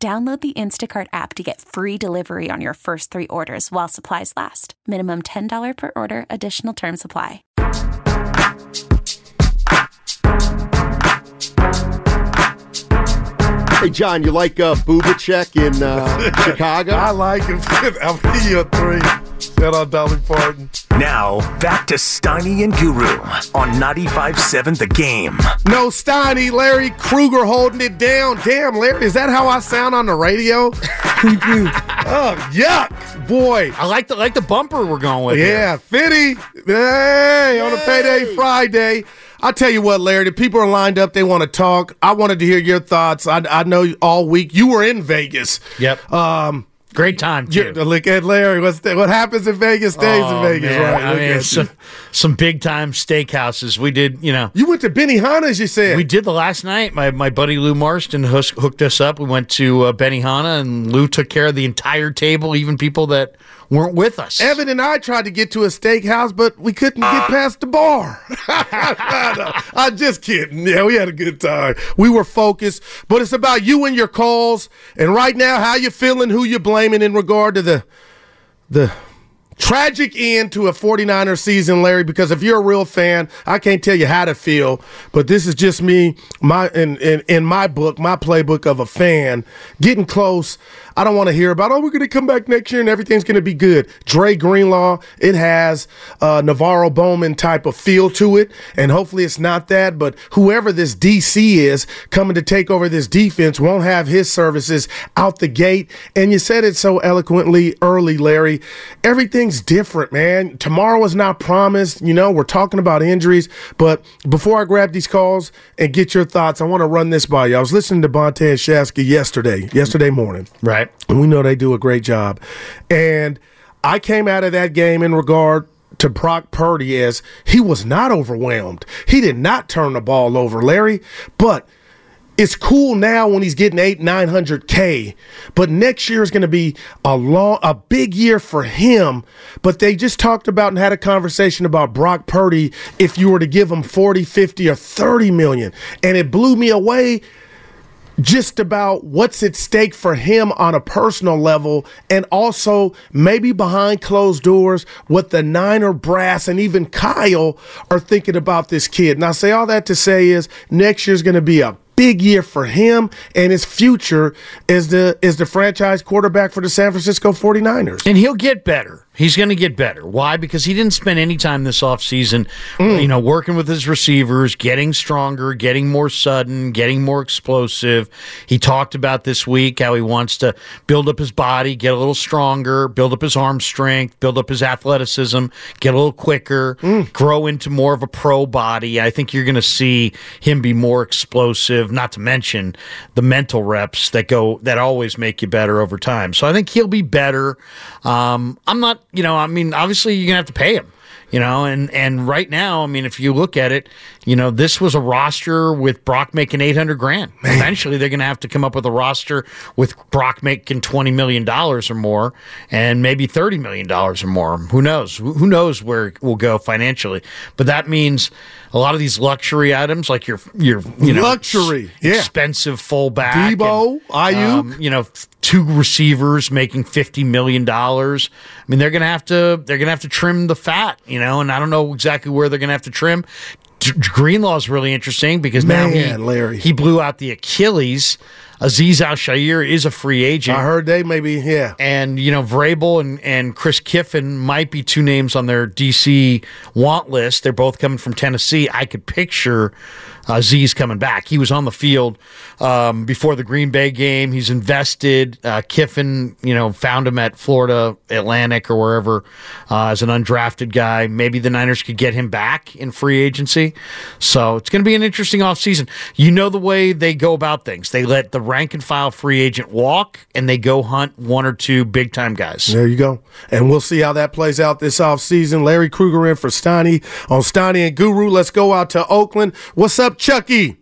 Download the Instacart app to get free delivery on your first three orders while supplies last. Minimum $10 per order, additional term supply. Hey, John, you like uh, Bubacek in uh, Chicago? I like him. I'll give you a three. Shout out Dolly Parton. Now, back to Steiny and Guru on 95.7 The Game. No Steiny, Larry Krueger holding it down. Damn, Larry, is that how I sound on the radio? oh, yuck. Boy. I like the like the bumper we're going with. Yeah, Fitty. Hey, on a payday Friday. I'll tell you what, Larry, the people are lined up. They want to talk. I wanted to hear your thoughts. I, I know all week you were in Vegas. Yep. Um, Great time, too. look at Larry. What's the, what happens in Vegas stays in Oh, Vegas, man. right? I Look mean, some, some big time steakhouses. We did, you know. You went to Benihana's, you said. We did the last night. My my buddy Lou Marston hooked us up. We went to uh, Benihana, and Lou took care of the entire table, even people that weren't with us. Evan and I tried to get to a steakhouse, but we couldn't get past the bar. I'm just kidding. Yeah, we had a good time. We were focused, but it's about you and your calls. And right now, how you feeling? Who you blaming in regard to the the tragic end to a 49er season, Larry? Because if you're a real fan, I can't tell you how to feel, but this is just me, my in in, in my book, my playbook of a fan getting close. I don't want to hear about, oh, we're going to come back next year and everything's going to be good. Dre Greenlaw, it has uh, NaVorro Bowman type of feel to it, and hopefully it's not that, but whoever this DC is coming to take over this defense won't have his services out the gate. And you said it so eloquently early, Larry. Everything's different, man. Tomorrow is not promised. You know, we're talking about injuries, but before I grab these calls and get your thoughts, I want to run this by you. I was listening to Bonte and Shasky yesterday, yesterday morning. right. And we know they do a great job. And I came out of that game in regard to Brock Purdy as he was not overwhelmed. He did not turn the ball over, Larry. But it's cool now when he's getting eight, nine hundred K. But next year is gonna be a long a big year for him. But they just talked about and had a conversation about Brock Purdy if you were to give him 40, 50, or 30 million. And it blew me away just about what's at stake for him on a personal level and also maybe behind closed doors what the Niner brass and even Kyle are thinking about this kid. And I say all that to say is next year's going to be a big year for him and his future as the as the franchise quarterback for the San Francisco 49ers. And he'll get better. He's going to get better. Why? Because he didn't spend any time this offseason, you know, working with his receivers, getting stronger, getting more sudden, getting more explosive. He talked about this week how he wants to build up his body, get a little stronger, build up his arm strength, build up his athleticism, get a little quicker, grow into more of a pro body. I think you're going to see him be more explosive, not to mention the mental reps that go that always make you better over time. So I think he'll be better. Um, I'm not, you know, I mean, obviously you're gonna have to pay him. You know, and and right now, I mean, if you look at it, you know, this was a roster with Brock making eight hundred grand. Eventually, they're going to have to come up with a roster with Brock making twenty million dollars or more, and maybe thirty million dollars or more. Who knows? Who knows where we'll go financially? But that means a lot of these luxury items, like your your you know Luxury, yeah. expensive fullback, Deebo, Aiyuk. um, you know, two receivers making fifty million dollars. I mean, they're gonna have to they're gonna have to trim the fat, you know, and I don't know exactly where they're gonna have to trim. D- Greenlaw is really interesting because now he Larry. he blew out the Achilles. Azeez Al-Shaair is a free agent. I heard they maybe yeah. And you know, Vrabel and, and Chris Kiffin might be two names on their DC want list. They're both coming from Tennessee. I could picture Z's coming back. He was on the field um, before the Green Bay game. He's invested. Uh, Kiffin, you know, found him at Florida Atlantic or wherever uh, as an undrafted guy. Maybe the Niners could get him back in free agency. So it's going to be an interesting offseason. You know the way they go about things. They let the rank and file free agent walk and they go hunt one or two big time guys. There you go. And we'll see how that plays out this offseason. Larry Krueger in for Steiny on Steiny and Guru. Let's go out to Oakland. What's up, Chucky?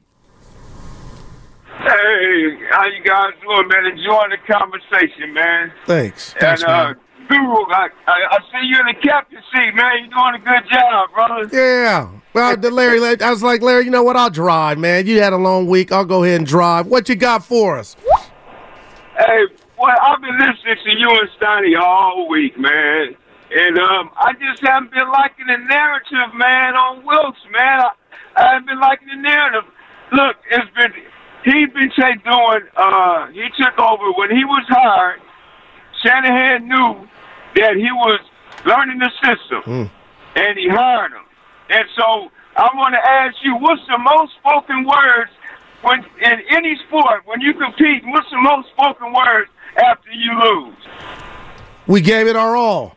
Hey, how you guys doing, man? Enjoying the conversation, man. Thanks. Thanks, and uh, I, I, I see you in the captain seat, man. You're doing a good job, brother. Yeah. Well, the Larry, I was like, Larry, you know what? I'll drive, man. You had a long week. I'll go ahead and drive. What you got for us? Hey, well, I've been listening to you and Steiny all week, man. And um, I just haven't been liking the narrative, man, on Wilks, man. I, I haven't been liking the narrative. Look, it's been he's been say, doing. Uh, he took over when he was hired. Shanahan knew that he was learning the system, hmm. and he hired him. And so I want to ask you, what's the most spoken words when in any sport when you compete? What's the most spoken words after you lose? We gave it our all.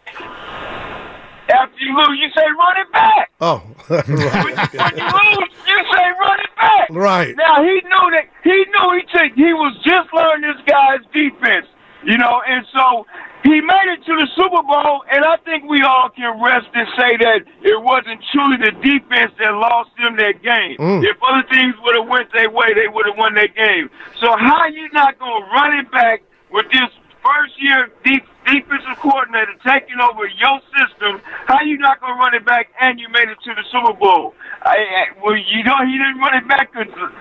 After you lose, you say run it back. Oh, When, when you lose, you say run it back. right. Now he knew that he knew he took, he was just learning this guy's defense, you know, and so he made it to the Super Bowl, and I think we all can rest and say that it wasn't truly the defense that lost them that game. Mm. If other things would have went their way, they would have won that game. So how you not gonna run it back with this first year deep defensive coordinator taking over your system? How you not gonna run it back and you made it to the Super Bowl? I, I, well, you know he didn't run it back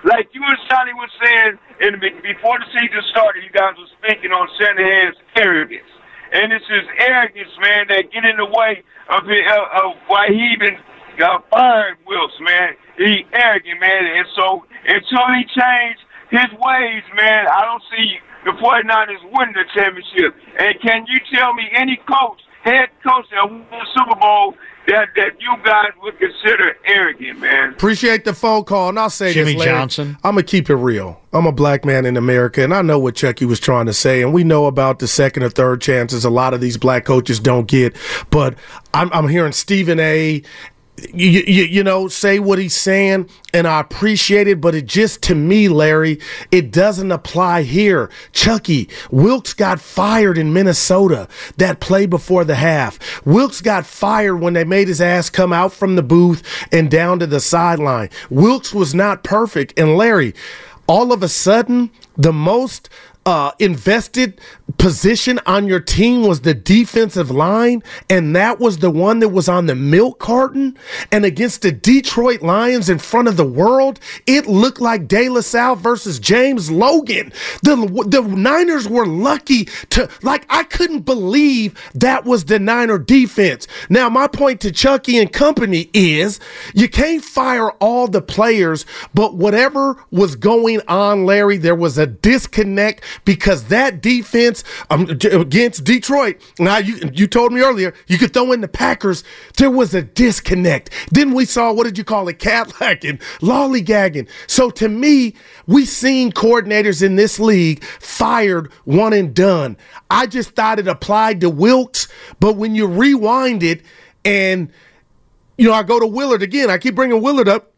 like you and Sonny was saying in the, before the season started. You guys were speaking on Shanahan's arrogance, and it's his arrogance, man, that get in the way of it, uh, of why he even got fired. Wilks, man, he arrogant, man, and so until he changed his ways, man, I don't see the 49ers win the championship. And can you tell me any coach, head coach that won the Super Bowl that, that you guys would consider arrogant, man? Appreciate the phone call, and I'll say Jimmy this, Larry. Johnson. I'm gonna keep it real. I'm a black man in America, and I know what Chucky was trying to say, and we know about the second or third chances a lot of these black coaches don't get. But I'm, I'm hearing Stephen A. You, you, you know, say what he's saying, and I appreciate it, but it just, to me, Larry, it doesn't apply here. Chucky, Wilks got fired in Minnesota that play before the half. Wilks got fired when they made his ass come out from the booth and down to the sideline. Wilks was not perfect. And Larry, all of a sudden, the most uh, invested position on your team was the defensive line, and that was the one that was on the milk carton. And against the Detroit Lions in front of the world, it looked like De La Salle versus James Logan. The the Niners were lucky to like I couldn't believe that was the Niner defense. Now my point to Chucky and company is you can't fire all the players, but whatever was going on, Larry, there was a disconnect because that defense um, against Detroit. Now you you told me earlier you could throw in the Packers. There was a disconnect. Then we saw what did you call it, Catlacking, lollygagging. So to me, we seen coordinators in this league fired one and done. I just thought it applied to Wilks, but when you rewind it and you know, I go to Willard again. I keep bringing Willard up.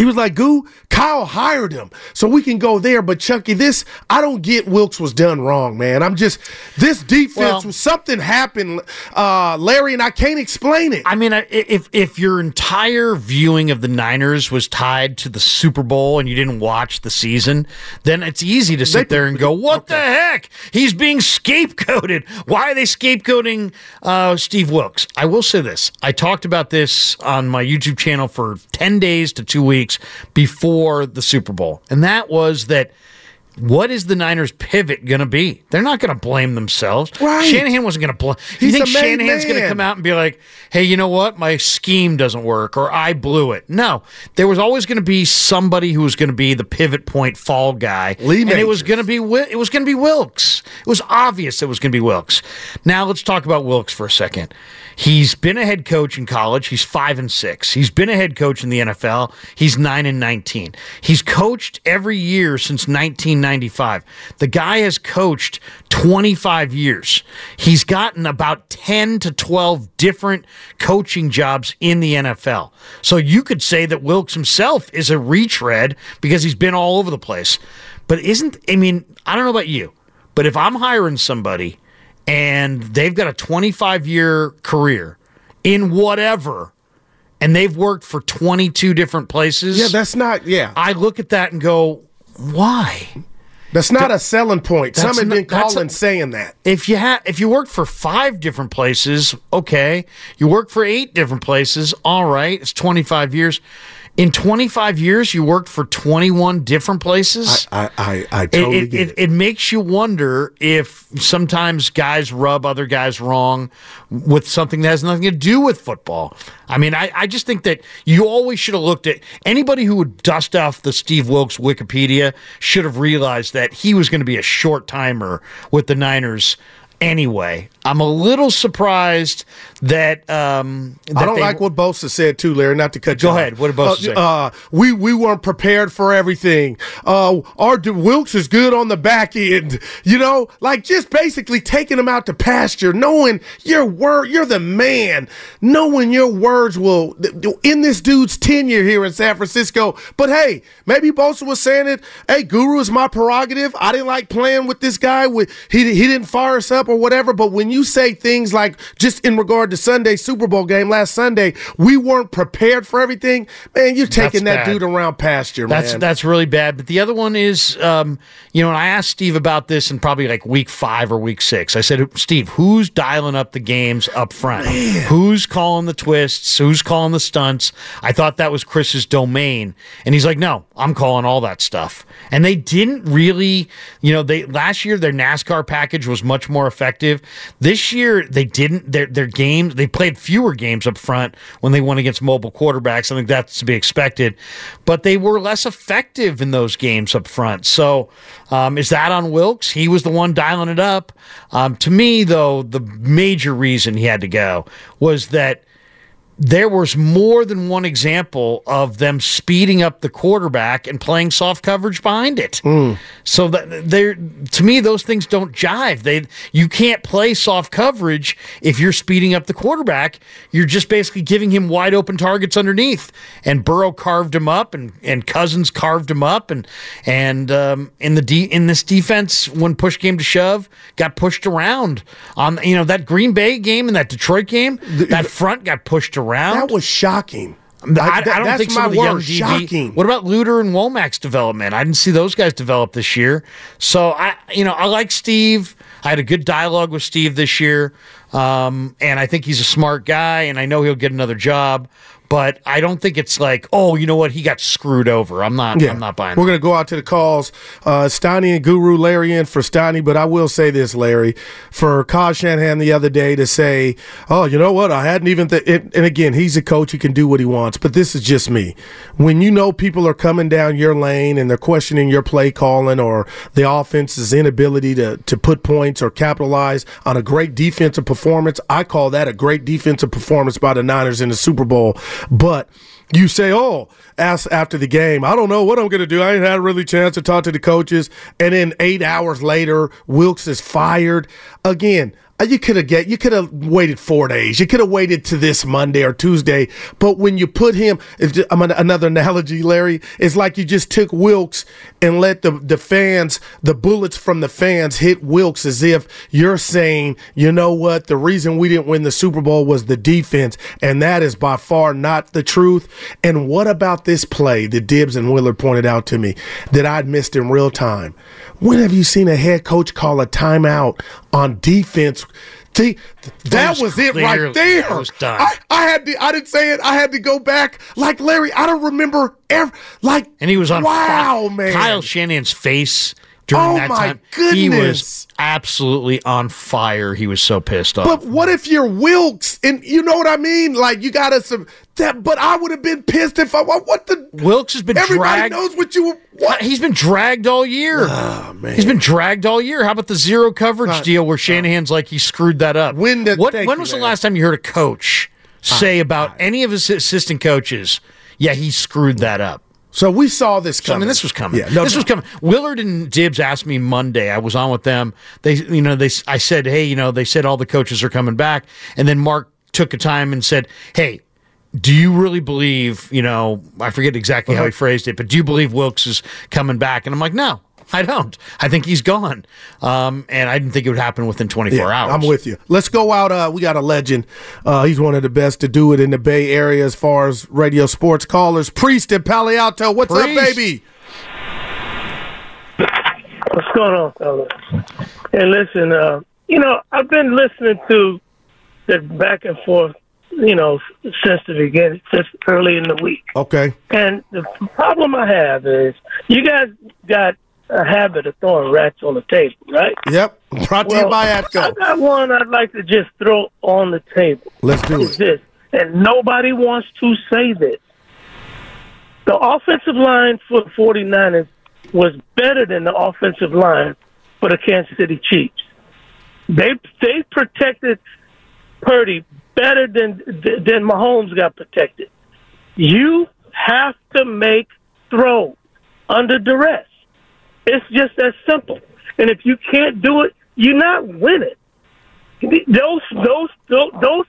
He was like, Goo, Kyle hired him. So we can go there. But Chucky, this, I don't get Wilks was done wrong, man. I'm just, this defense, Well- was something happened, uh, Larry, and I can't explain it. I mean, if if your entire viewing of the Niners was tied to the Super Bowl and you didn't watch the season, then it's easy to sit there and go, "What the heck? He's being scapegoated. Why are they scapegoating uh, Steve Wilks?" I will say this: I talked about this on my YouTube channel for ten days to two weeks before the Super Bowl, and that was that. What is the Niners' pivot going to be? They're not going to blame themselves. Right. Shanahan wasn't going to blame. You think Shanahan's going to come out and be like, hey, you know what? My scheme doesn't work or I blew it. No, there was always going to be somebody who was going to be the pivot point fall guy. Lee and it was going to be it was going to be Wilks. It was obvious it was going to be Wilks. Now let's talk about Wilks for a second. He's been a head coach in college. He's 5 and 6. He's been a head coach in the NFL. He's 9 and 19. He's coached every year since 1995. The guy has coached 25 years. He's gotten about 10 to 12 different coaching jobs in the NFL. So you could say that Wilks himself is a retread because he's been all over the place. But isn't I mean, I don't know about you, but if I'm hiring somebody and they've got a 25 year career in whatever and they've worked for 22 different places. Yeah, that's not. Yeah, I look at that and go, why? That's not a selling point. Some have been calling a- saying that. If you ha- if you worked for five different places, okay. You work for eight different places, all right. It's 25 years. In 25 years, you worked for 21 different places. I I, I It- totally it, get it, it. it makes you wonder if sometimes guys rub other guys wrong with something that has nothing to do with football. I mean, I, I just think that you always should have looked at anybody who would dust off the Steve Wilks Wikipedia should have realized that he was going to be a short timer with the Niners anyway. I'm a little surprised that. Um, I don't they- like what Bosa said too, Larry. Not to cut Go you off. ahead. What did Bosa uh, say? Uh, we we weren't prepared for everything. Uh, our D- Wilks is good on the back end. You know, like just basically taking him out to pasture, knowing your word, you're the man, knowing your words will in this dude's tenure here in San Francisco. But hey, maybe Bosa was saying it. Hey, Guru is my prerogative. I didn't like playing with this guy. With he he didn't fire us up or whatever. But when you say things like just in regard to Sunday Super Bowl game last Sunday, we weren't prepared for everything. Man, you're taking that bad. dude around pasture, That's man. that's really bad. But the other one is, um, you know, and I asked Steve about this in probably like week five or week six. I said, Steve, who's dialing up the games up front? Who's calling the twists? Who's calling the stunts? I thought that was Chris's domain, and he's like, no, I'm calling all that stuff. And they didn't really, you know, they last year their NASCAR package was much more effective. This year they didn't. Their their games they played fewer games up front when they went against mobile quarterbacks. I think that's to be expected, but they were less effective in those games up front. So um, is that on Wilks? He was the one dialing it up. Um, to me, though, the major reason he had to go was that there was more than one example of them speeding up the quarterback and playing soft coverage behind it. So that there, to me, those things don't jive. They you can't play soft coverage if you're speeding up the quarterback. You're just basically giving him wide open targets underneath. And Burrow carved him up, and and Cousins carved him up, and and um, in the de- in this defense, when push came to shove, got pushed around on you know that Green Bay game and that Detroit game. That front got pushed around. That was shocking. I, that- I don't think some my of the young DB. shocking. What about Luter and Womack's development? I didn't see those guys develop this year. So I, you know, I like Steve. I had a good dialogue with Steve this year, um, and I think he's a smart guy, and I know he'll get another job. But I don't think it's like, oh, you know what, he got screwed over. I'm not. I'm not buying. We're that. to go out to the calls. Uh, Steiny and Guru, Larry in for Steiny, but I will say this, Larry, for Kyle Shanahan the other day to say, oh, you know what, I hadn't even, th-, it, and again, he's a coach, he can do what he wants, but this is just me. When you know people are coming down your lane and they're questioning your play calling or the offense's inability to, to put points or capitalize on a great defensive performance, I call that a great defensive performance by the Niners in the Super Bowl. But you say, oh, after the game, I don't know what I'm going to do. I ain't had a really chance to talk to the coaches. And then eight hours later, Wilks is fired. Again, Uh, you could have get you could have waited four days. You could have waited to this Monday or Tuesday. But when you put him, another analogy, Larry, it's like you just took Wilks and let the the fans, the bullets from the fans hit Wilks as if you're saying, you know what, the reason we didn't win the Super Bowl was the defense, and that is by far not the truth. And what about this play that Dibs and Willard pointed out to me that I'd missed in real time? When have you seen a head coach call a timeout on defense? See, that was was it right there. Was. I, I had to. I didn't say it. I had to go back. Like Larry, I don't remember ever. Like, and he was on Wow, man. Kyle Shanahan's face during Oh, that my time. He was absolutely on fire. He was so pissed off. But what if you're Wilks and you know what I mean? Like you got some that. But I would have been pissed if I. What, the? Wilks has been Everybody dragged. knows what you. What? He's been dragged all year. Oh man. He's been dragged all year. How about the zero coverage Uh, deal where Shanahan's like he screwed that up? When did- what, when was the last time you heard a coach say about any of his assistant coaches? Yeah, he screwed that up. So we saw this So, I coming. mean, this was coming. Yeah, no, this was coming. Willard and Dibs asked me Monday. I was on with them. They, you know, they. I said, hey, you know, they said all the coaches are coming back, and then Mark took a time and said, hey. Do you really believe, you know, I forget exactly Uh-huh. how he phrased it, but do you believe Wilks is coming back? And I'm like, no. I don't. I think he's gone. Um, and I didn't think it would happen within 24 Yeah, hours. I'm with you. Let's go out. Uh, we got a legend. Uh, he's one of the best to do it in the Bay Area as far as radio sports callers. Priest in Palo Alto. What's Priest. up, baby? What's going on, fellas? Hey, listen, uh, you know, I've been listening to the back and forth, you know, since the beginning, since early in the week. Okay. And the problem I have is you guys got a habit of throwing rats on the table, right? Yep. Brought to you by I got one I'd like to just throw on the table. Let's do it. this, and nobody wants to say this. The offensive line for the 49ers was better than the offensive line for the Kansas City Chiefs. They they protected Purdy better than than Mahomes got protected. You have to make throws under duress. It's just that simple. And if you can't do it, you're not winning. Those those those, those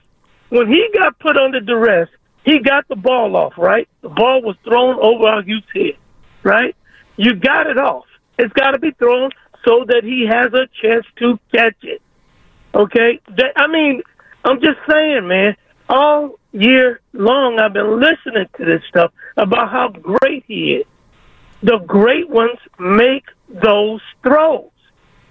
when he got put under duress, he got the ball off, right? The ball was thrown over Aiyuk's head, right? You got it off. It's got to be thrown so that he has a chance to catch it. Okay? That, I mean, I'm just saying, man, all year long I've been listening to this stuff about how great he is. The great ones make those throws.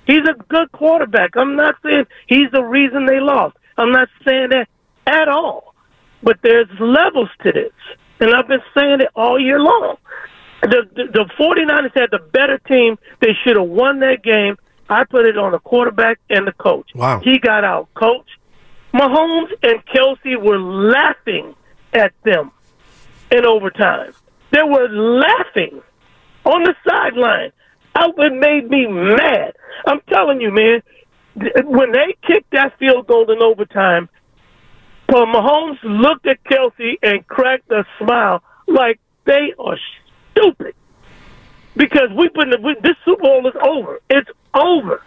He's a good quarterback. I'm not saying he's the reason they lost. I'm not saying that at all. But there's levels to this. And I've been saying it all year long. The, the, the 49ers had the better team. They should have won that game. I put it on the quarterback and the coach. Wow. He got out coach. Mahomes and Kelce were laughing at them in overtime. They were laughing on the sideline. It made me mad. I'm telling you, man. When they kicked that field goal in overtime, Paul Mahomes looked at Kelce and cracked a smile like they are stupid. Because we put we, this Super Bowl is over. It's over.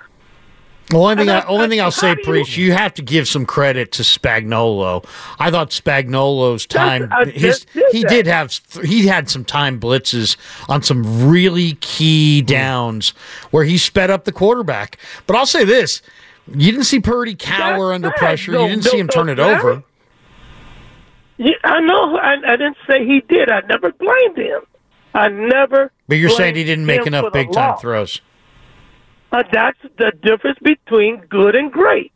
The only thing, I, only thing I'll say, do you- Priest, you have to give some credit to Spagnuolo. I thought Spagnuolo's time, his, did he that. did have, he had some time blitzes on some really key Hmm. downs where he sped up the quarterback. But I'll say this: you didn't see Purdy cower That's under pressure. No, you didn't no, see him no, turn it over. Yeah, I know. I, I didn't say he did. I never blamed him. I never. But you're saying he didn't make enough big time loss. throws. Uh, that's the difference between good and great.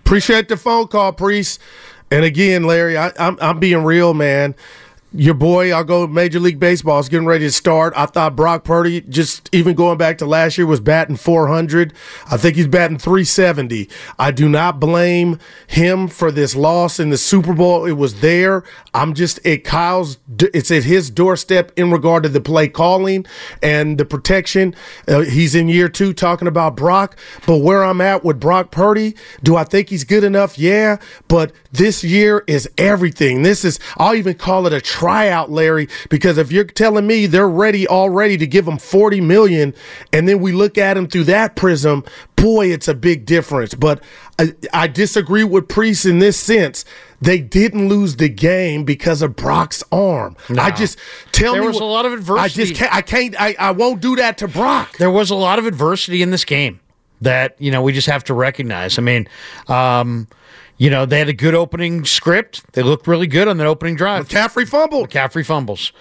Appreciate the phone call, Priest. And again, Larry, I, I'm I'm being real, man. Your boy, I'll go Major League Baseball is getting ready to start. I thought Brock Purdy, just even going back to last year, was batting 400. I think he's batting 370. I do not blame him for this loss in the Super Bowl. It was there. I'm just at Kyle's. It's at his doorstep in regard to the play calling and the protection. Uh, he's in year two talking about Brock, but where I'm at with Brock Purdy, do I think he's good enough? Yeah, but this year is everything. This is. I'll even call it a tryout, Larry, because if you're telling me they're ready already to give him 40 million, and then we look at him through that prism, boy, it's a big difference. But I, I disagree with Priest in this sense. They didn't lose the game because of Brock's arm. I just tell There me was what- a lot of adversity. I just can't. I can't. I, I won't do that to Brock. there was a lot of adversity in this game that you know we just have to recognize. I mean, um, you know, they had a good opening script. They looked really good on that opening drive. McCaffrey fumbled. McCaffrey fumbles.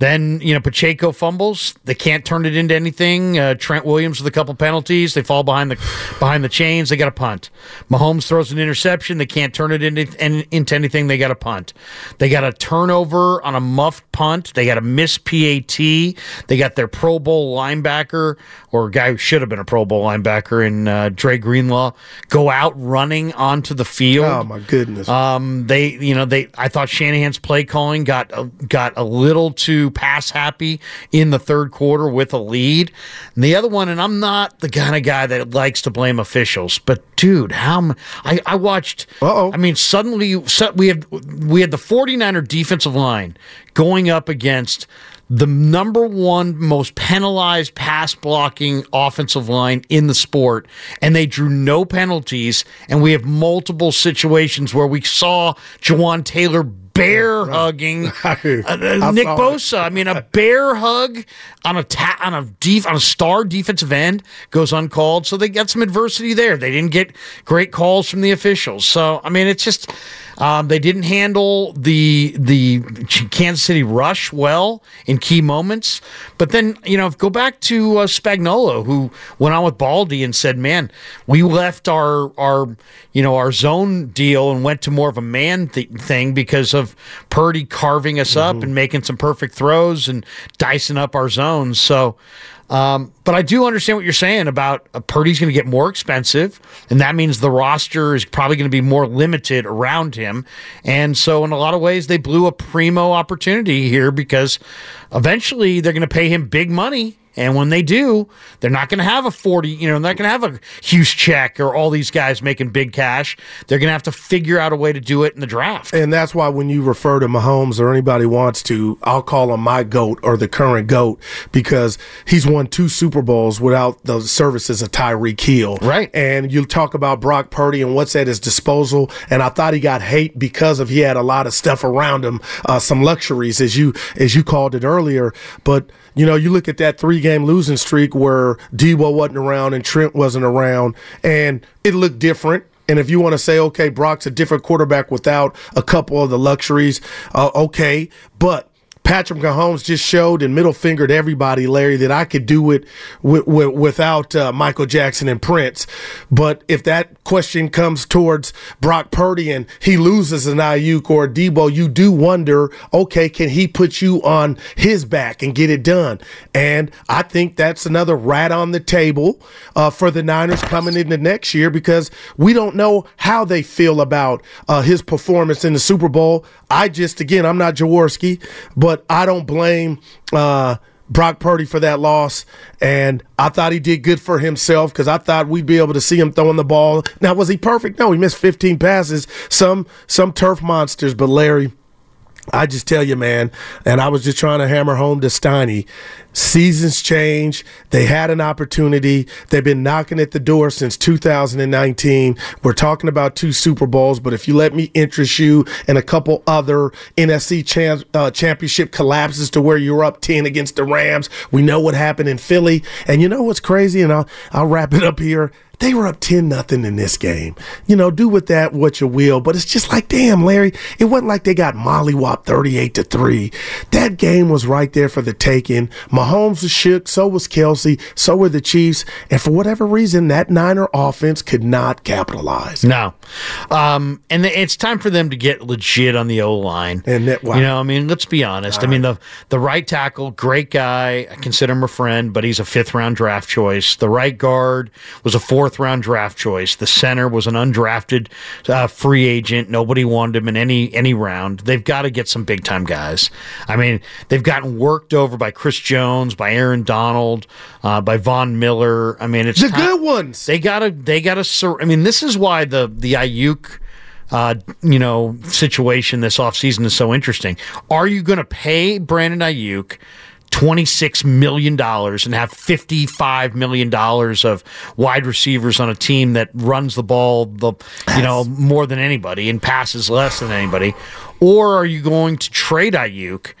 Then, you know, Pacheco fumbles. They can't turn it into anything. Uh, Trent Williams with a couple penalties. They fall behind the behind the chains. They got a punt. Mahomes throws an interception. They can't turn it into, in- into anything. They got a punt. They got a turnover on a muffed punt. They got a miss PAT. They got their Pro Bowl linebacker or a guy who should have been a Pro Bowl linebacker in uh, Dre Greenlaw go out running onto the field. Oh my goodness. Um, they, you know, they. I thought Shanahan's play calling got a, got a little too pass happy in the third quarter with a lead. And the other one, and I'm not the kind of guy that likes to blame officials, but dude, how m- I, I watched. Uh-oh. I mean, suddenly we had we had the 49er defensive line going up against the number one most penalized pass blocking offensive line in the sport, and they drew no penalties. And we have multiple situations where we saw Jawaan Taylor bear hugging uh, Nick Bosa. I mean, a bear hug on a ta- on a def- on a star defensive end goes uncalled. So they got some adversity there. They didn't get great calls from the officials. So I mean, it's just um, they didn't handle the the Kansas City rush well in key moments. But then you know, go back to uh, Spagnuolo, who went on with Baldy and said, "Man, we left our our you know our zone deal and went to more of a man th- thing because of Purdy carving us mm-hmm. up and making some perfect throws and dicing up our zones." So. Um, but I do understand what you're saying about uh, Purdy's going to get more expensive, and that means the roster is probably going to be more limited around him. And so, in a lot of ways, they blew a primo opportunity here because eventually they're going to pay him big money and when they do, they're not going to have a 40, you know, they're not going to have a huge check or all these guys making big cash. They're going to have to figure out a way to do it in the draft. And that's why when you refer to Mahomes or anybody wants to, I'll call him my GOAT or the current GOAT because he's won two Super Bowls without the services of Tyreek Hill. Right. And you talk about Brock Purdy and what's at his disposal. And I thought he got hate because of he had a lot of stuff around him, uh, some luxuries, as you as you called it earlier. But – you know, you look at that three game losing streak where Deebo wasn't around and Trent wasn't around, and it looked different. And if you want to say, okay, Brock's a different quarterback without a couple of the luxuries, uh, okay. But Patrick Mahomes just showed and middle fingered everybody, Larry, that I could do it without uh, Michael Jackson and Prince. But if that question comes towards Brock Purdy and he loses an Aiyuk or a Deebo, you do wonder, okay, can he put you on his back and get it done? And I think that's another rat on the table uh, for the Niners coming into next year because we don't know how they feel about uh, his performance in the Super Bowl. I just, again, I'm not Jaworski, but I don't blame uh, Brock Purdy for that loss. And I thought he did good for himself because I thought we'd be able to see him throwing the ball. Now, was he perfect? No, he missed 15 passes. Some some turf monsters, but Larry. I just tell you, man, and I was just trying to hammer home to Steiny Seasons change. They had an opportunity. They've been knocking at the door since 2019. We're talking about two Super Bowls, but if you let me interest you in a couple other NFC champ, uh, championship collapses to where you're up 10 against the Rams, we know what happened in Philly. And you know what's crazy? And I'll, I'll wrap it up here. They were up 10 nothing in this game. You know, do with that what you will, but it's just like, damn, Larry, it wasn't like they got mollywop 38 to 3. That game was right there for the taking. Mahomes was shook, so was Kelce, so were the Chiefs, and for whatever reason, that Niner offense could not capitalize. No. Um, and it's time for them to get legit on the O line. And that, wow. You know, I mean, let's be honest. I mean, the the right tackle, great guy. I consider him a friend, but he's a fifth round draft choice. The right guard was a fourth fourth round draft choice. The center was an undrafted uh, free agent. Nobody wanted him in any any round. They've got to get some big time guys. I mean, they've gotten worked over by Chris Jones, by Aaron Donald, uh, by Von Miller. I mean, it's the time, good ones. They gotta they gotta. Sur- I mean, this is why the the Aiyuk. Uh, you know, situation this offseason is so interesting. Are you going to pay Brandon Aiyuk $26 million and have $55 million of wide receivers on a team that runs the ball the you know more than anybody and passes less than anybody. Or are you going to trade Aiyuk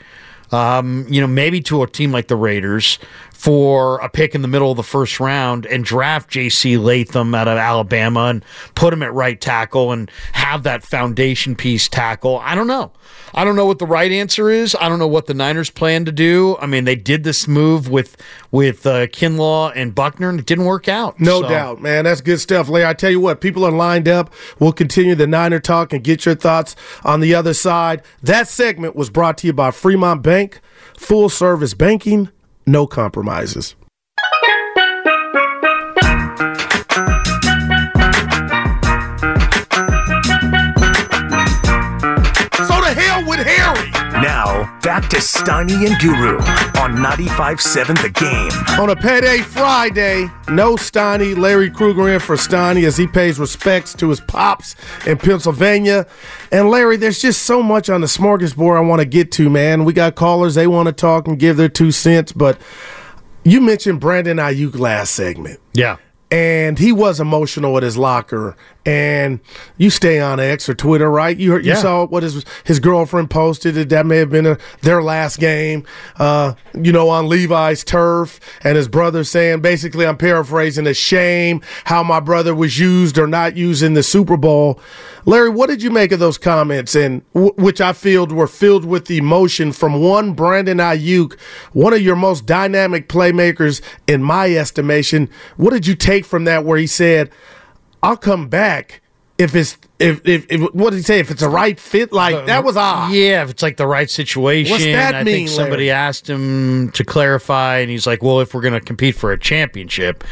um, you know maybe to a team like the Raiders for a pick in the middle of the first round and draft J.C. Latham out of Alabama and put him at right tackle and have that foundation piece tackle. I don't know. I don't know what the right answer is. I don't know what the Niners plan to do. I mean, they did this move with with uh, Kinlaw and Buckner, and it didn't work out. No so. doubt, man. That's good stuff, Larry. I tell you what, people are lined up. We'll continue the Niner talk and get your thoughts on the other side. That segment was brought to you by Fremont Bank, full service banking no compromises. Now, back to Steiny and Guru on 95.7 The Game. On a payday Friday, no Steiny. Larry Krueger in for Steiny as he pays respects to his pops in Pennsylvania. And Larry, there's just so much on the smorgasbord I want to get to, man. We got callers, they want to talk and give their two cents, but you mentioned Brandon Aiyuk last segment. Yeah. And he was emotional at his locker and you stay on X or Twitter, right? You heard, you Yeah. saw what his his girlfriend posted that that may have been a, their last game, uh, you know, on Levi's turf, and his brother saying basically, I'm paraphrasing, a shame how my brother was used or not used in the Super Bowl. Larry, what did you make of those comments, and w- which I feel were filled with emotion from one Brandon Aiyuk, one of your most dynamic playmakers in my estimation. What did you take from that, where he said? I'll come back if it's if if, if what did he say? If it's a right fit, like that was odd. Yeah, if it's like the right situation. What's that I mean, think somebody Larry? asked him to clarify, and he's like, "Well, if we're going to compete for a championship,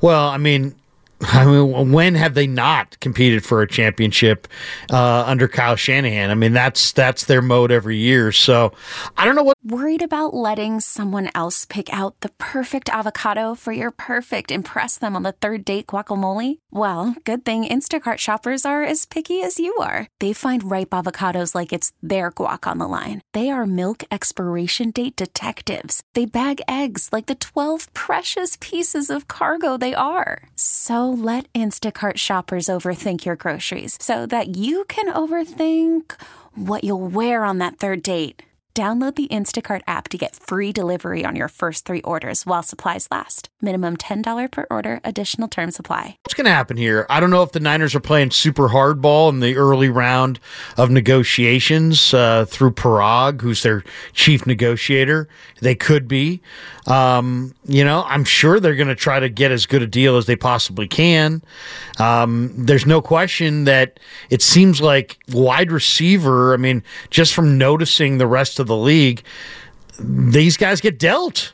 well, I mean." I mean, when have they not competed for a championship uh, under Kyle Shanahan? I mean, that's that's their mode every year. So I don't know what Worried about letting someone else pick out the perfect avocado for your perfect impress them on the third date guacamole? Well, good thing Instacart shoppers are as picky as you are. They find ripe avocados like it's their guac on the line. They are milk expiration date detectives. They bag eggs like the 12 precious pieces of cargo they are. So let Instacart shoppers overthink your groceries so that you can overthink what you'll wear on that third date. Download the Instacart app to get free delivery on your first three orders while supplies last. Minimum $10 per order, additional term supply. what's going to happen here. I don't know if the Niners are playing super hardball in the early round of negotiations uh, through Paraag, who's their chief negotiator. They could be. Um, you know, I'm sure they're going to try to get as good a deal as they possibly can. Um, there's no question that it seems like wide receiver. I mean, just from noticing the rest of the league, these guys get dealt.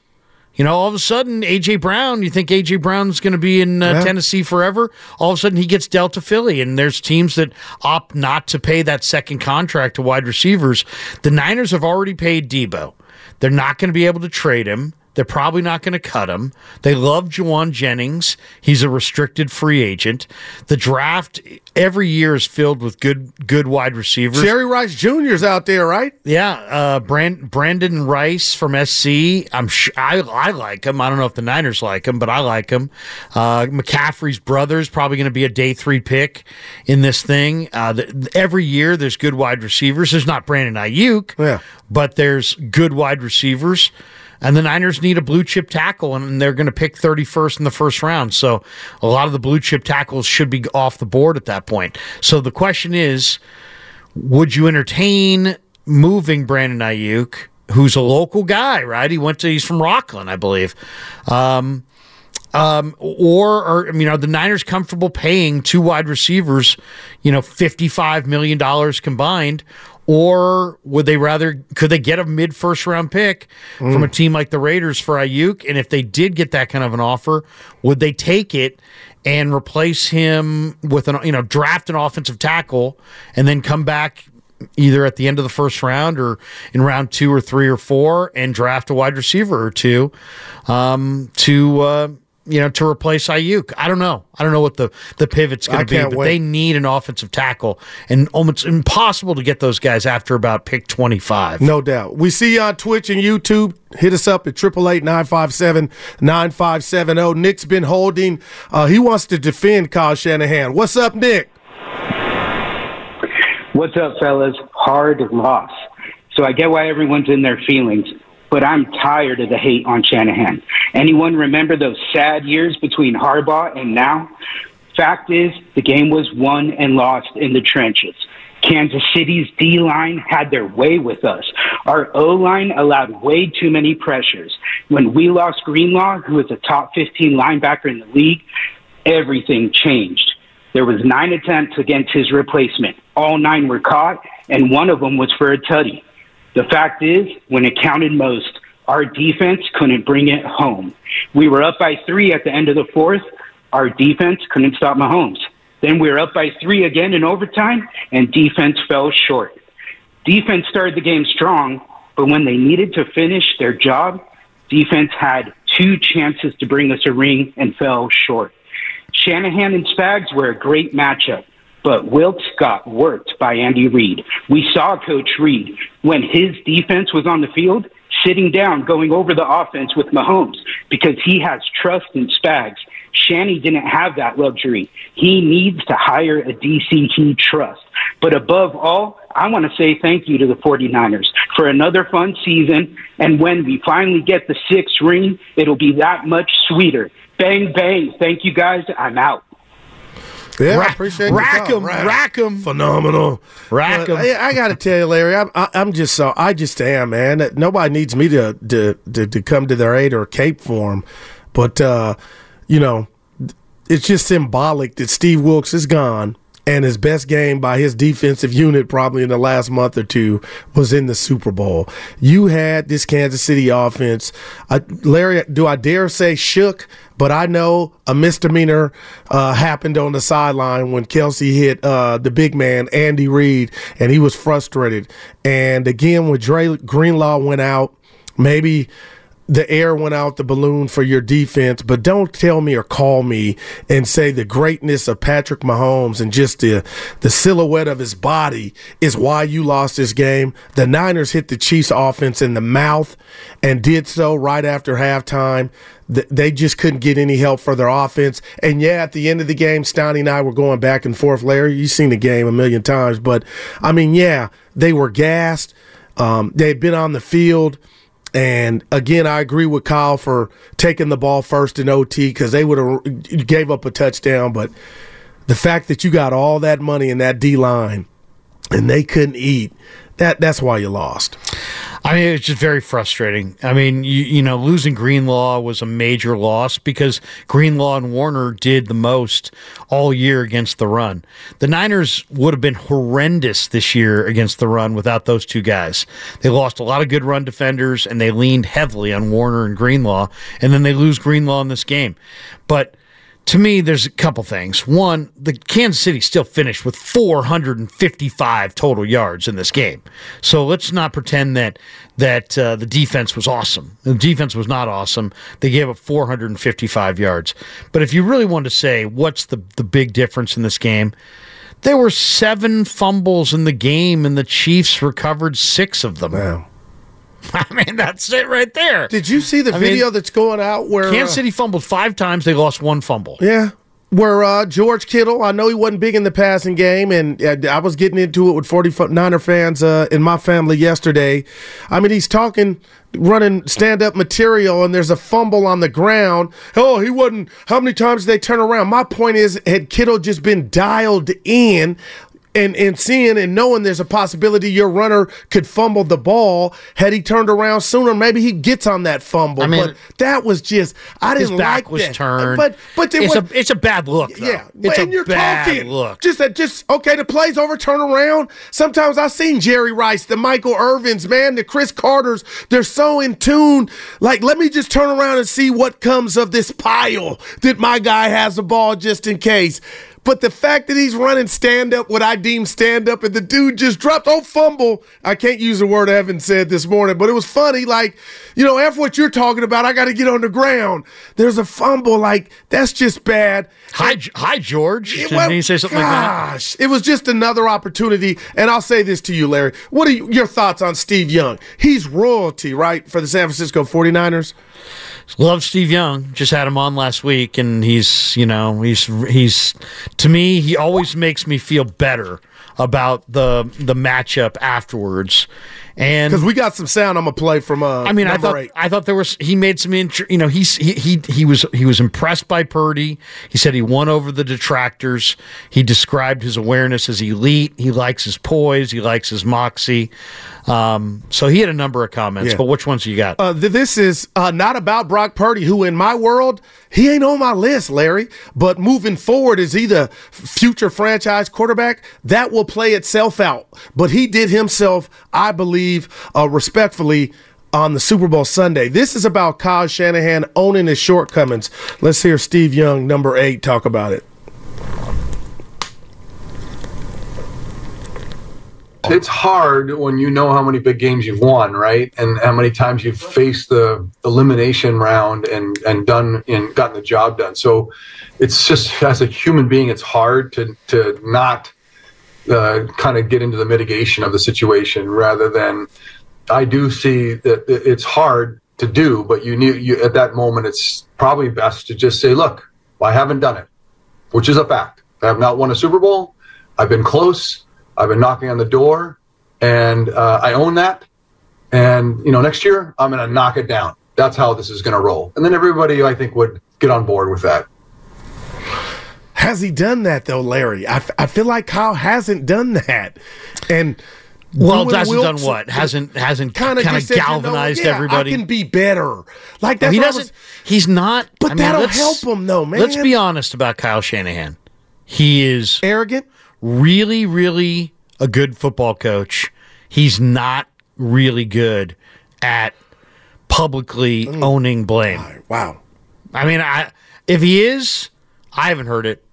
You know, all of a sudden, AJ Brown. You think AJ Brown's going to be in uh, Yeah. Tennessee forever? All of a sudden, he gets dealt to Philly, and there's teams that opt not to pay that second contract to wide receivers. The Niners have already paid Deebo. They're not going to be able to trade him. They're probably not going to cut him. They love Jauan Jennings. He's a restricted free agent. The draft every year is filled with good good wide receivers. Jerry Rice Jr.'s out there, right? Yeah, uh, Brand, Brenden Rice from SC. I'm sure I, I like him. I don't know if the Niners like him, but I like him. Uh, McCaffrey's brother is probably going to be a day three pick in this thing. Uh, the, every year there's good wide receivers. There's not Brandon Aiyuk, Yeah. but there's good wide receivers. And the Niners need a blue chip tackle, and they're going to pick 31st in the first round. So a lot of the blue chip tackles should be off the board at that point. So the question is would you entertain moving Brandon Aiyuk, who's a local guy, right? He went to he's from Rockland, I believe. Um, um, or, or I mean, are the Niners comfortable paying two wide receivers, you know, fifty-five million dollars combined, or would they rather could they get a mid first round pick from a team like the Raiders for Aiyuk? And if they did get that kind of an offer, would they take it and replace him with an you know draft an offensive tackle and then come back either at the end of the first round or in round two or three or four and draft a wide receiver or two um, to uh, you know to replace Aiyuk. I don't know. I don't know what the the pivot's going to be, but wait. they need an offensive tackle, and almost impossible to get those guys after about pick twenty five. No doubt. We see you on Twitch and YouTube. Hit us up at 888-957-9570. Nick's been holding. Uh, he wants to defend Kyle Shanahan. What's up, Nick? What's up, fellas? Hard loss. So I get why everyone's in their feelings, but I'm tired of the hate on Shanahan. Anyone remember those sad years between Harbaugh and now? Fact is, the game was won and lost in the trenches. Kansas City's D line had their way with us. Our O line allowed way too many pressures. When we lost Greenlaw, who was a top 15 linebacker in the league, everything changed. There was nine attempts against his replacement. All nine were caught, and one of them was for a tutty. The fact is, when it counted most, our defense couldn't bring it home. We were up by three at the end of the fourth. Our defense couldn't stop Mahomes. Then we were up by three again in overtime, and defense fell short. Defense started the game strong, but when they needed to finish their job, defense had two chances to bring us a ring and fell short. Shanahan and Spags were a great matchup, but Wilks got worked by Andy Reid. We saw Coach Reid when his defense was on the field, sitting down, going over the offense with Mahomes because he has trust in Spags. Shanny didn't have that luxury. He needs to hire a DC he trusts. But above all, I want to say thank you to the 49ers for another fun season. And when we finally get the sixth ring, it'll be that much sweeter. Bang, bang. Thank you guys. I'm out. Yeah, I Rack- appreciate rack your 'em, call. rack 'em. phenomenal, Rack But 'em. I, I got to tell you, Larry, I'm, I, I'm just so I just am, man. Nobody needs me to to to, to come to their aid or cape for them, but uh, you know, it's just symbolic that Steve Wilks is gone. And his best game by his defensive unit, probably in the last month or two, was in the Super Bowl. You had this Kansas City offense. I, Larry, do I dare say shook? But I know a misdemeanor uh, happened on the sideline when Kelce hit uh, the big man, Andy Reid, and he was frustrated. And again, when Dre Greenlaw went out, maybe the air went out the balloon for your defense, but don't tell me or call me and say the greatness of Patrick Mahomes and just the the silhouette of his body is why you lost this game. The Niners hit the Chiefs offense in the mouth and did so right after halftime. They just couldn't get any help for their offense. And yeah, at the end of the game, Stoney and I were going back and forth. Larry, you've seen the game a million times, but I mean, yeah, they were gassed. Um, they had been on the field. And again, I agree with Kyle for taking the ball first in OT because they would have gave up a touchdown. But the fact that you got all that money in that D line and they couldn't eat, that that's why you lost. I mean, it's just very frustrating. I mean, you, you know, losing Greenlaw was a major loss because Greenlaw and Warner did the most all year against the run. The Niners would have been horrendous this year against the run without those two guys. They lost a lot of good run defenders and they leaned heavily on Warner and Greenlaw, and then they lose Greenlaw in this game. But to me, there's a couple things. One, the Kansas City still finished with 455 total yards in this game. So let's not pretend that that uh, the defense was awesome. The defense was not awesome. They gave up 455 yards. But if you really want to say what's the the big difference in this game, there were seven fumbles in the game, and the Chiefs recovered six of them. Wow. I mean, that's it right there. Did you see the I mean, video that's going out where Kansas uh, City fumbled five times. They lost one fumble. Yeah. Where uh, George Kittle, I know he wasn't big in the passing game, and uh, I was getting into it with 49er fans uh, in my family yesterday. I mean, he's talking, running stand up material, and there's a fumble on the ground. Oh, he wasn't. How many times did they turn around? My point is, had Kittle just been dialed in, and, and seeing and knowing there's a possibility your runner could fumble the ball had he turned around sooner maybe he gets on that fumble I mean, but that was just i didn't his back like was that turned. but but it it's was, a it's a bad look. Though. yeah, it's and a you're bad talking look. just that, just okay. The plays over, turn around. Sometimes I've seen Jerry Rice, the Michael Irvins, man, the Cris Carters. They're so in tune. Like, let me just turn around and see what comes of this pile that my guy has the ball just in case. But the fact that he's running stand up, what I deem stand up, and the dude just dropped, oh, fumble. I can't use the word Evan said this morning, but it was funny. Like, you know, F what you're talking about. I got to get on the ground. There's a fumble. Like, that's just bad. Hi, G- hi, George. It- Didn't well, he say something like that? gosh, it was just another opportunity. And I'll say this to you, Larry. What are you, your thoughts on Steve Young? He's royalty, right, for the San Francisco 49ers? Love Steve Young. Just had him on last week, and he's you know he's he's to me he always makes me feel better about the the matchup afterwards. And Because we got some sound I'm to play from uh, I mean, I thought eight. I thought there was he made some int- you know he's he, he he was he was impressed by Purdy. He said he won over the detractors. He described his awareness as elite. He likes his poise. He likes his moxie. Um, so he had a number of comments. Yeah. But which ones you got? Uh, th- this is uh, not about Brock Purdy, who in my world, he ain't on my list, Larry. But moving forward, is he the future franchise quarterback? That will play itself out. But he did himself, I believe, uh, respectfully, on the Super Bowl Sunday. This is about Kyle Shanahan owning his shortcomings. Let's hear Steve Young, number eight, talk about it. It's hard when you know how many big games you've won, right? And how many times you've faced the elimination round and and done and gotten the job done. So it's just as a human being, it's hard to to not uh, kind of get into the mitigation of the situation rather than I do see that it's hard to do, but you need you at that moment it's probably best to just say, look, I haven't done it, which is a fact. I have not won a Super Bowl. I've been close. I've been knocking on the door, and uh, I own that. And you know, next year I'm going to knock it down. That's how this is going to roll. And then everybody, I think, would get on board with that. Has he done that though, Larry? I, f- I feel like Kyle hasn't done that, and Well, doing hasn't done what? Hasn't hasn't kind Kinda of just said, you know, galvanized yeah, everybody. I can be better. Like that's he doesn't. was- he's not. But I mean, that'll help him, though, man. Let's be honest about Kyle Shanahan. He is arrogant. Really, really a good football coach. He's not really good at publicly Mm. owning blame. Wow. I mean, I if he is, I haven't heard it.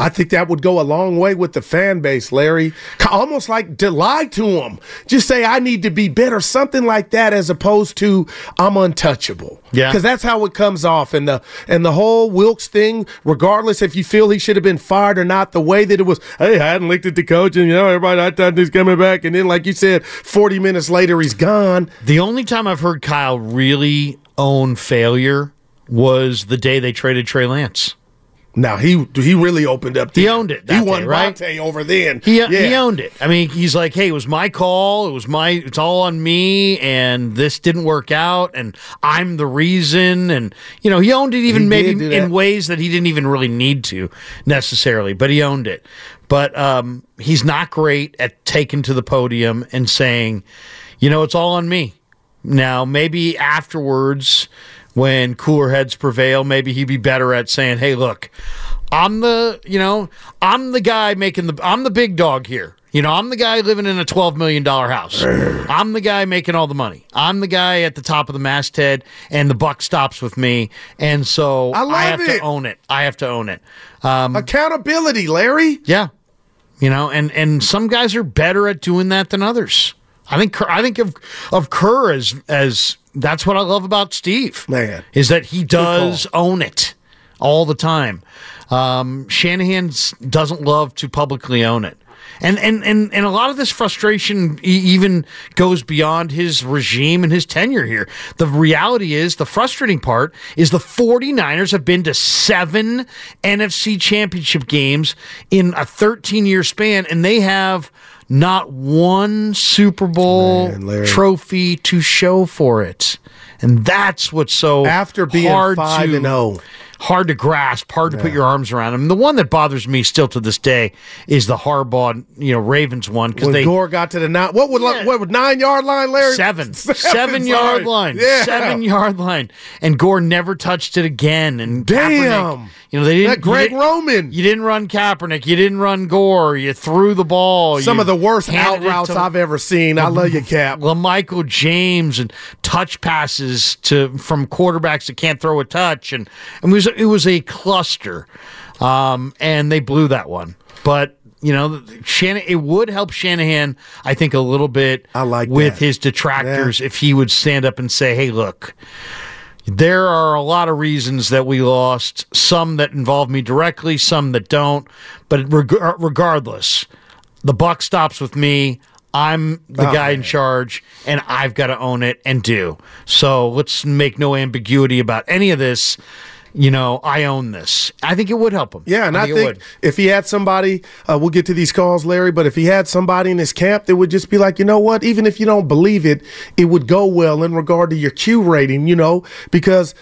I think that would go a long way with the fan base, Larry. Almost like to lie to them. Just say, I need to be better, something like that, as opposed to I'm untouchable. Yeah. Because that's how it comes off. And the and the whole Wilks thing, regardless if you feel he should have been fired or not, the way that it was, hey, I hadn't looked at the coach, and you know, everybody I thought he's coming back. And then, like you said, 40 minutes later he's gone. The only time I've heard Kyle really own failure was the day they traded Trey Lance. Now he he really opened up. He owned it. He won day, right? Vontae over then. He, yeah. he owned it. I mean, he's like, hey, it was my call. It was my, it's all on me. And this didn't work out. And I'm the reason. And, you know, he owned it even He maybe in ways that he didn't even really need to necessarily, but he owned it. But um, he's not great at taking to the podium and saying, you know, it's all on me. Now, maybe afterwards, when cooler heads prevail, maybe he'd be better at saying, hey, look, I'm the, you know, I'm the guy making the, I'm the big dog here. You know, I'm the guy living in a $12 million house. I'm the guy making all the money. I'm the guy at the top of the masthead, and the buck stops with me. And so I love have it. to own it. I have to own it. Um, Accountability, Larry. yeah, you know, and and some guys are better at doing that than others. I think I think of of Kerr as as that's what I love about Steve. Man. is that he does own it all the time. Um, Shanahan doesn't love to publicly own it. And, and, and, and a lot of this frustration even goes beyond his regime and his tenure here. The reality is, the frustrating part is the 49ers have been to seven NFC championship games in a 13 year span, and they have not one Super Bowl Man, trophy to show for it. And that's what's so After being hard 5 to, and oh. hard to grasp, hard to put your arms around. And the one that bothers me still to this day is the Harbaugh, you know, Ravens one because they Gore got to the nine, what would what would nine yard line, Larry? seven, seven yard sorry. line, Yeah. seven yard line, and Gore never touched it again. And Damn. Kaepernick, you know they didn't. That Greg you didn't- Roman. You didn't run Kaepernick. You didn't run Gore. You threw the ball. Some of the worst out routes to- I've ever seen. I love you, Cap. Michael James and touch passes to from quarterbacks that can't throw a touch, and, and it was it was a cluster, um, and they blew that one. But you know, Shannon, it would help Shanahan, I think, a little bit. I like with that. his detractors if he would stand up and say, "Hey, look." There are a lot of reasons that we lost, some that involve me directly, some that don't. But reg- uh, regardless, the buck stops with me. I'm the Oh, guy in charge, and I've got to own it and do. So let's make no ambiguity about any of this. You know, I own this. I think it would help him. Yeah, and I, think would. if he had somebody, uh, we'll get to these calls, Larry. But if he had somebody in his camp that would just be like, you know what, even if you don't believe it, it would go well in regard to your Q rating. You know, because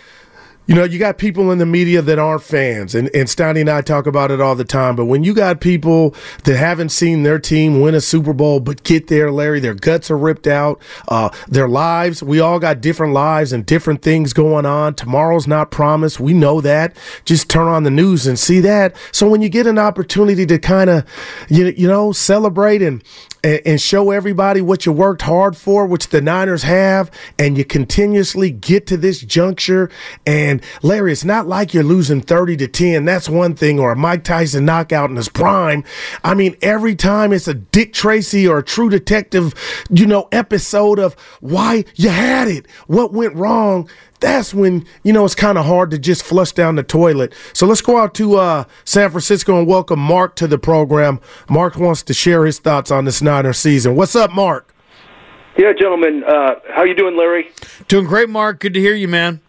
you know, you got people in the media that aren't fans, and, and Steiny and I talk about it all the time. But when you got people that haven't seen their team win a Super Bowl but get there, Larry, their guts are ripped out, uh, their lives, we all got different lives and different things going on. Tomorrow's not promised. We know that. Just turn on the news and see that. So when you get an opportunity to kind of, you, you know, celebrate and, and, and show everybody what you worked hard for, which the Niners have, and you continuously get to this juncture. And Larry, it's not like you're losing 30 to 10. That's one thing, or a Mike Tyson knockout in his prime. I mean, every time it's a Dick Tracy or a True Detective, you know, episode of why you had it, what went wrong that's when you know it's kind of hard to just flush down the toilet. So let's go out to uh, San Francisco and welcome Mark to the program. Mark wants to share his thoughts on this Niner season. What's up, Mark? Yeah, gentlemen, uh, how you doing, Larry? Doing great, Mark. Good to hear you, man.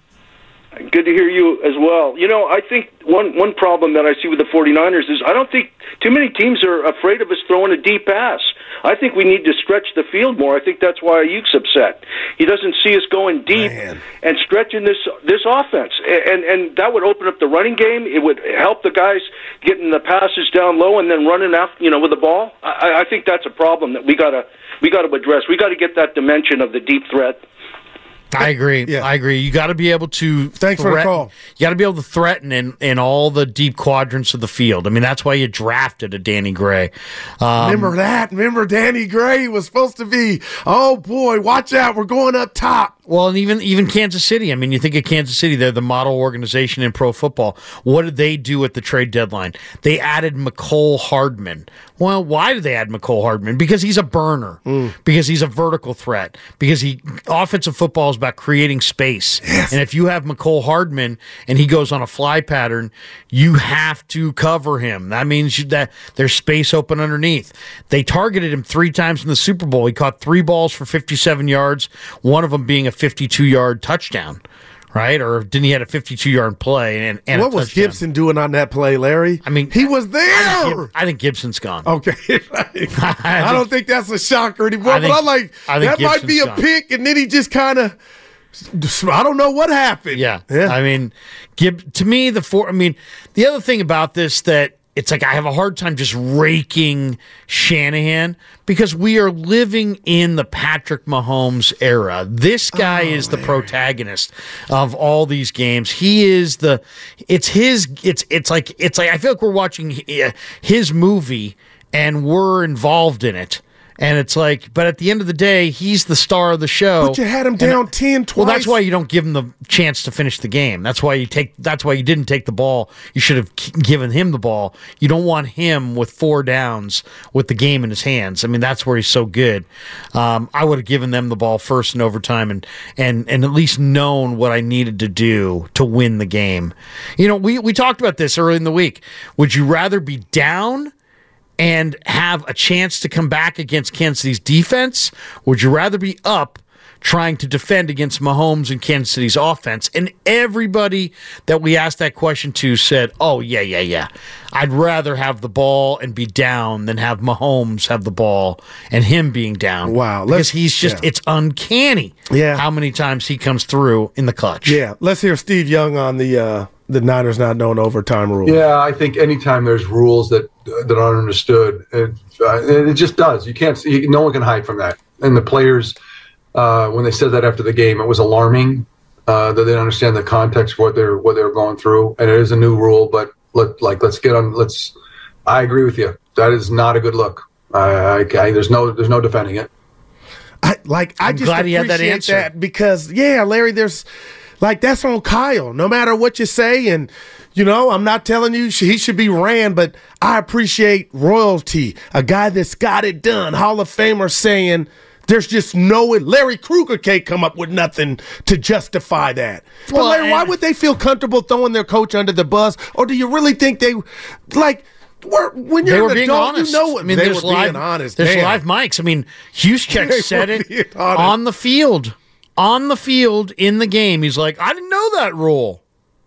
Good to hear you as well. You know, I think one one problem that I see with the 49ers is I don't think too many teams are afraid of us throwing a deep pass. I think we need to stretch the field more. I think that's why Aiyuk's upset. He doesn't see us going deep Man. and stretching this this offense, and and that would open up the running game. It would help the guys getting the passes down low and then running after you know with the ball. I, I think that's a problem that we gotta we got to address. We got to get that dimension of the deep threat. I agree. Yeah. I agree. You got to be able to. Thanks for the threaten- call. You got to be able to threaten in, in all the deep quadrants of the field. I mean, that's why you drafted a Danny Gray. Um, Remember that? Remember Danny Gray was supposed to be, oh boy, watch out, we're going up top. Well, and even even Kansas City. I mean, you think of Kansas City; they're the model organization in pro football. What did they do at the trade deadline? They added Mecole Hardman. Well, why did they add Mecole Hardman? Because he's a burner. Because he's a vertical threat. Because he offensive football is about creating space. And if you have Mecole Hardman and he goes on a fly pattern, you have to cover him. That means that there's space open underneath. They targeted him three times in the Super Bowl. He caught three balls for 57 yards. One of them being a 52 yard touchdown. Right, or didn't he had a 52 yard play and, and what was. Gibson doing on that play, Larry? I mean, he was I there. think, I think Gibson's gone. Okay. I don't think that's a shocker anymore, I think- but I'm like, I think that might be a gone. pick, and then he just kind of, I don't know what happened. Yeah. Yeah. I mean, Gib, to me, the four, I mean, the other thing about this that it's like I have a hard time just raking Shanahan because we are living in the Patrick Mahomes era. This guy oh, is the protagonist of all these games. He is the it's his it's it's like it's like I feel like we're watching his movie and we're involved in it. And it's like, but at the end of the day, he's the star of the show. But you had him And- down 10 twice. Well, that's why you don't give him the chance to finish the game. That's why you take. That's why you didn't take the ball. You should have given him the ball. You don't want him with four downs with the game in his hands. I mean, that's where he's so good. Um, I would have given them the ball first in overtime and and and at least known what I needed to do to win the game. You know, we we talked about this early in the week. Would you rather be down? And have a chance to come back against Kansas City's defense? Would you rather be up trying to defend against Mahomes and Kansas City's offense? And everybody that we asked that question to said, oh, yeah, yeah, yeah. I'd rather have the ball and be down than have Mahomes have the ball and him being down. Wow, Because he's just, yeah. it's uncanny Yeah. how many times he comes through in the clutch. Yeah, let's hear Steve Young on the uh, the Niners not knowing overtime rules. Yeah, I think anytime there's rules that that aren't understood, it, uh, it just does. You can't. see No one can hide from that. And the players, uh, when they said that after the game, it was alarming uh, that they didn't understand the context of what they're what they're going through. And it is a new rule, but let like let's get on. Let's. I agree with you. That is not a good look. I, I, I there's no there's no defending it. I, like I I'm just glad he had that answer. that because yeah, Larry, there's like that's on Kyle. No matter what you say, and you know, I'm not telling you he should be ran, but I appreciate royalty, a guy that's got it done, Hall of Famer saying. There's just no Larry Krueger can't come up with nothing to justify that. But Well, Larry, why would they feel comfortable throwing their coach under the bus? Or do you really think they like we're, when you're They were an being adult, honest. you know it. I mean, they there's were live, being honest. There's man. live mics. I mean, Juszczyk said it on the field. On the field in the game, he's like, "I didn't know that rule."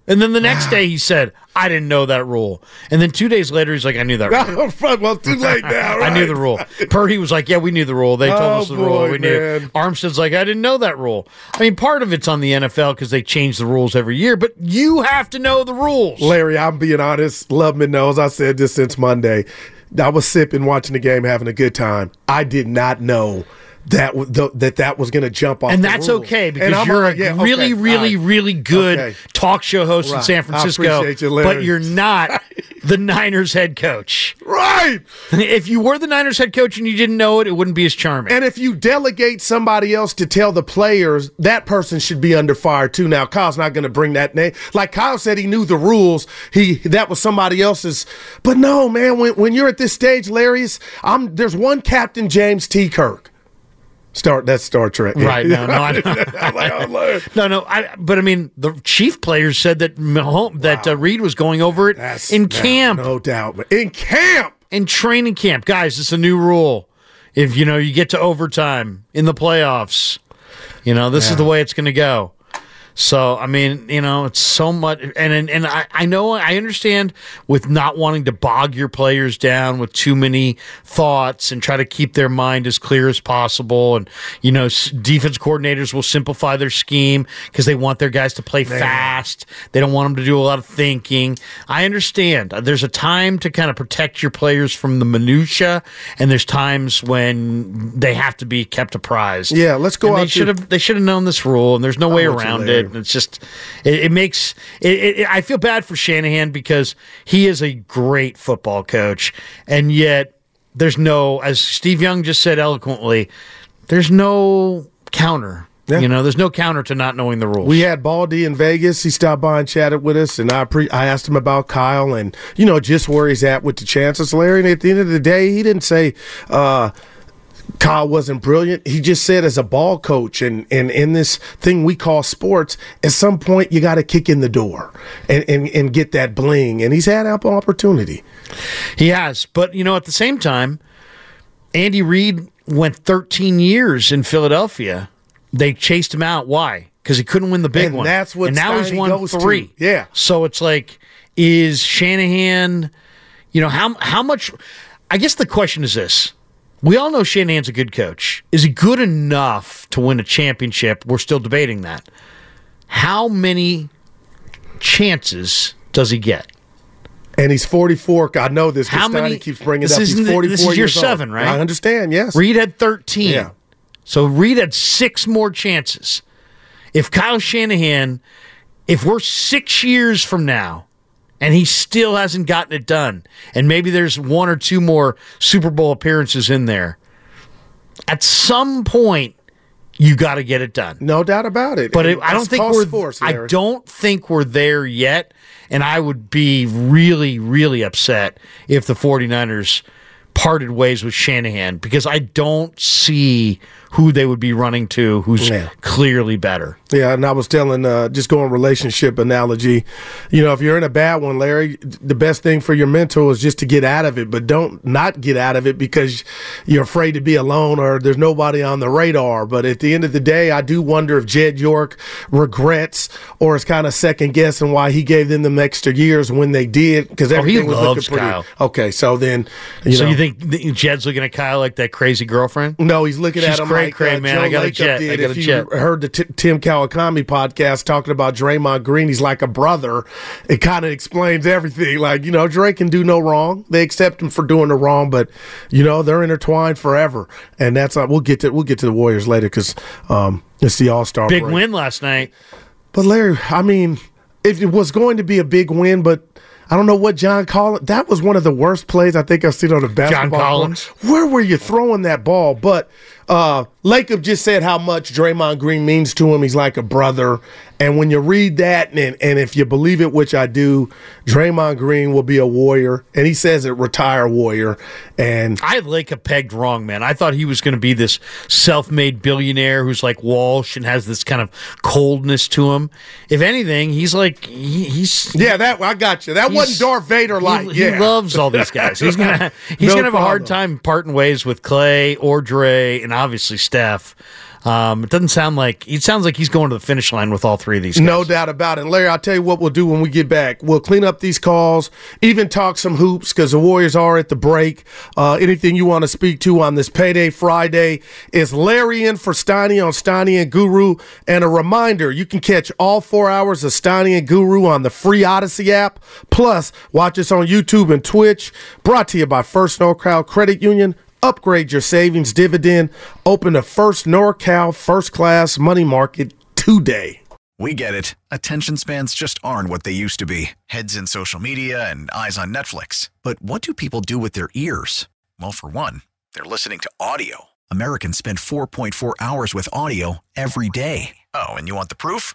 And then the next day, he said, "I didn't know that rule." And then two days later, he's like, "I knew that rule." Well, too late now. I knew the rule. Purdy was like, "Yeah, we knew the rule. They told Oh, us the boy, rule. We knew." Armstead's like, "I didn't know that rule." I mean, part of it's on the NFL because they change the rules every year, but you have to know the rules. Larry, I'm being honest. Love Loveman knows I said this since Monday. I was sipping, watching the game, having a good time. I did not know that w- th- that that was going to jump off. and the that's okay because I'm you're like, a yeah, really, okay, really, all right. really good Okay. talk show host in Right. San I Francisco, you, Larry. but you're not the Niners head coach. Right. If you were the Niners head coach and you didn't know it, it wouldn't be as charming. And if you delegate somebody else to tell the players, that person should be under fire too. Now, Kyle's not going to bring that name. Like Kyle said, he knew the rules. He that was somebody else's. But no, man, when, when you're at this stage, Larry's, I'm there's one Captain James T. Kirk. Start that's Star Trek, right? No, no, I, like, no, no. I, but I mean, the chief players said that wow. that uh, Reid was going over it that's, in camp, no, no doubt, in camp, in training camp, guys. It's a new rule. If you know you get to overtime in the playoffs, you know this yeah. is the way it's going to go. So I mean, you know, it's so much, and and, and I, I know I understand with not wanting to bog your players down with too many thoughts and try to keep their mind as clear as possible. And you know, defense coordinators will simplify their scheme because they want their guys to play Man. fast. They don't want them to do a lot of thinking. I understand. There's a time to kind of protect your players from the minutia, and there's times when they have to be kept apprised. Yeah, let's go. And they should have they should have known this rule, and there's no way around it it. It's just it, it makes it, it, I feel bad for Shanahan because he is a great football coach, and yet there's no, as Steve Young just said eloquently, there's no counter. Yeah. You know, there's no counter to not knowing the rules. We had Baldy in Vegas. He stopped by and chatted with us, and I pre- I asked him about Kyle and you know just where he's at with the chances, Larry. And at the end of the day, he didn't say. Uh, Kyle wasn't brilliant. He just said as a ball coach and, and in this thing we call sports, at some point you got to kick in the door and, and, and get that bling. And he's had ample opportunity. He has. But, you know, at the same time, Andy Reid went 13 years in Philadelphia. They chased him out. Why? Because he couldn't win the big and one. That's what and now he's won three. To. Yeah. So it's like, is Shanahan, you know, how how much I guess the question is this we all know Shanahan's a good coach. Is he good enough to win a championship? We're still debating that. How many chances does he get? And he's 44. I know this. How many? keeps bringing it up. He's 44 This is year seven, old. right? I understand. Yes. Reid had 13. Yeah. So Reid had six more chances. If Kyle Shanahan, if we're six years from now and he still hasn't gotten it done. And maybe there's one or two more Super Bowl appearances in there. At some point, you got to get it done. No doubt about it. But it, I don't think we're. Sports, I don't think we're there yet, and I would be really, really upset if the 49ers parted ways with Shanahan because I don't see who they would be running to who's yeah. clearly better. Yeah, and I was telling, uh, just going relationship analogy, you know, if you're in a bad one, Larry, the best thing for your mentor is just to get out of it, but don't not get out of it because you're afraid to be alone or there's nobody on the radar. But at the end of the day, I do wonder if Jed York regrets or is kind of second guessing why he gave them the extra years when they did because everything oh, was looking pretty. Kyle. Okay, so then, you so know, you think Jed's looking at Kyle like that crazy girlfriend? No, he's looking She's at him cray, like cray, uh, man. Joe I got a jet. did. I got if a you jet. heard the T- Tim Kawakami podcast talking about Draymond Green, he's like a brother. It kind of explains everything. Like you know, Drake can do no wrong. They accept him for doing the wrong, but you know they're intertwined forever. And that's uh, we'll get to we'll get to the Warriors later because um, it's the All Star big break. win last night. But Larry, I mean, if it was going to be a big win, but I don't know what John Collins. That was one of the worst plays I think I've seen on a basketball. John Collins. Court. Where were you throwing that ball? But uh, Lacob just said how much Draymond Green means to him. He's like a brother. And when you read that, and, and if you believe it, which I do, Draymond Green will be a warrior. And he says it, retire warrior. And I had Lacob pegged wrong, man. I thought he was going to be this self made billionaire who's like Walsh and has this kind of coldness to him. If anything, he's like, he, he's. Yeah, that I got you. That wasn't Darth Vader like. He, yeah. he loves all these guys. He's going to he's No gonna have a hard time parting ways with Clay or Dre and obviously Steph. Um, it doesn't sound like it sounds like he's going to the finish line with all three of these. Guys. No doubt about it. Larry, I'll tell you what we'll do when we get back. We'll clean up these calls, even talk some hoops because the Warriors are at the break. Uh, anything you want to speak to on this payday Friday is Larry in for Steiny on Steiny and Guru. And a reminder, you can catch all four hours of Steiny and Guru on the free Audacy app. Plus, watch us on YouTube and Twitch. Brought to you by First NorCal Credit Union. Upgrade your savings dividend. Open a First NorCal First Class Money Market today. We get it. Attention spans just aren't what they used to be heads in social media and eyes on Netflix. But what do people do with their ears? Well, for one, they're listening to audio. Americans spend 4.4 hours with audio every day. Oh, and you want the proof?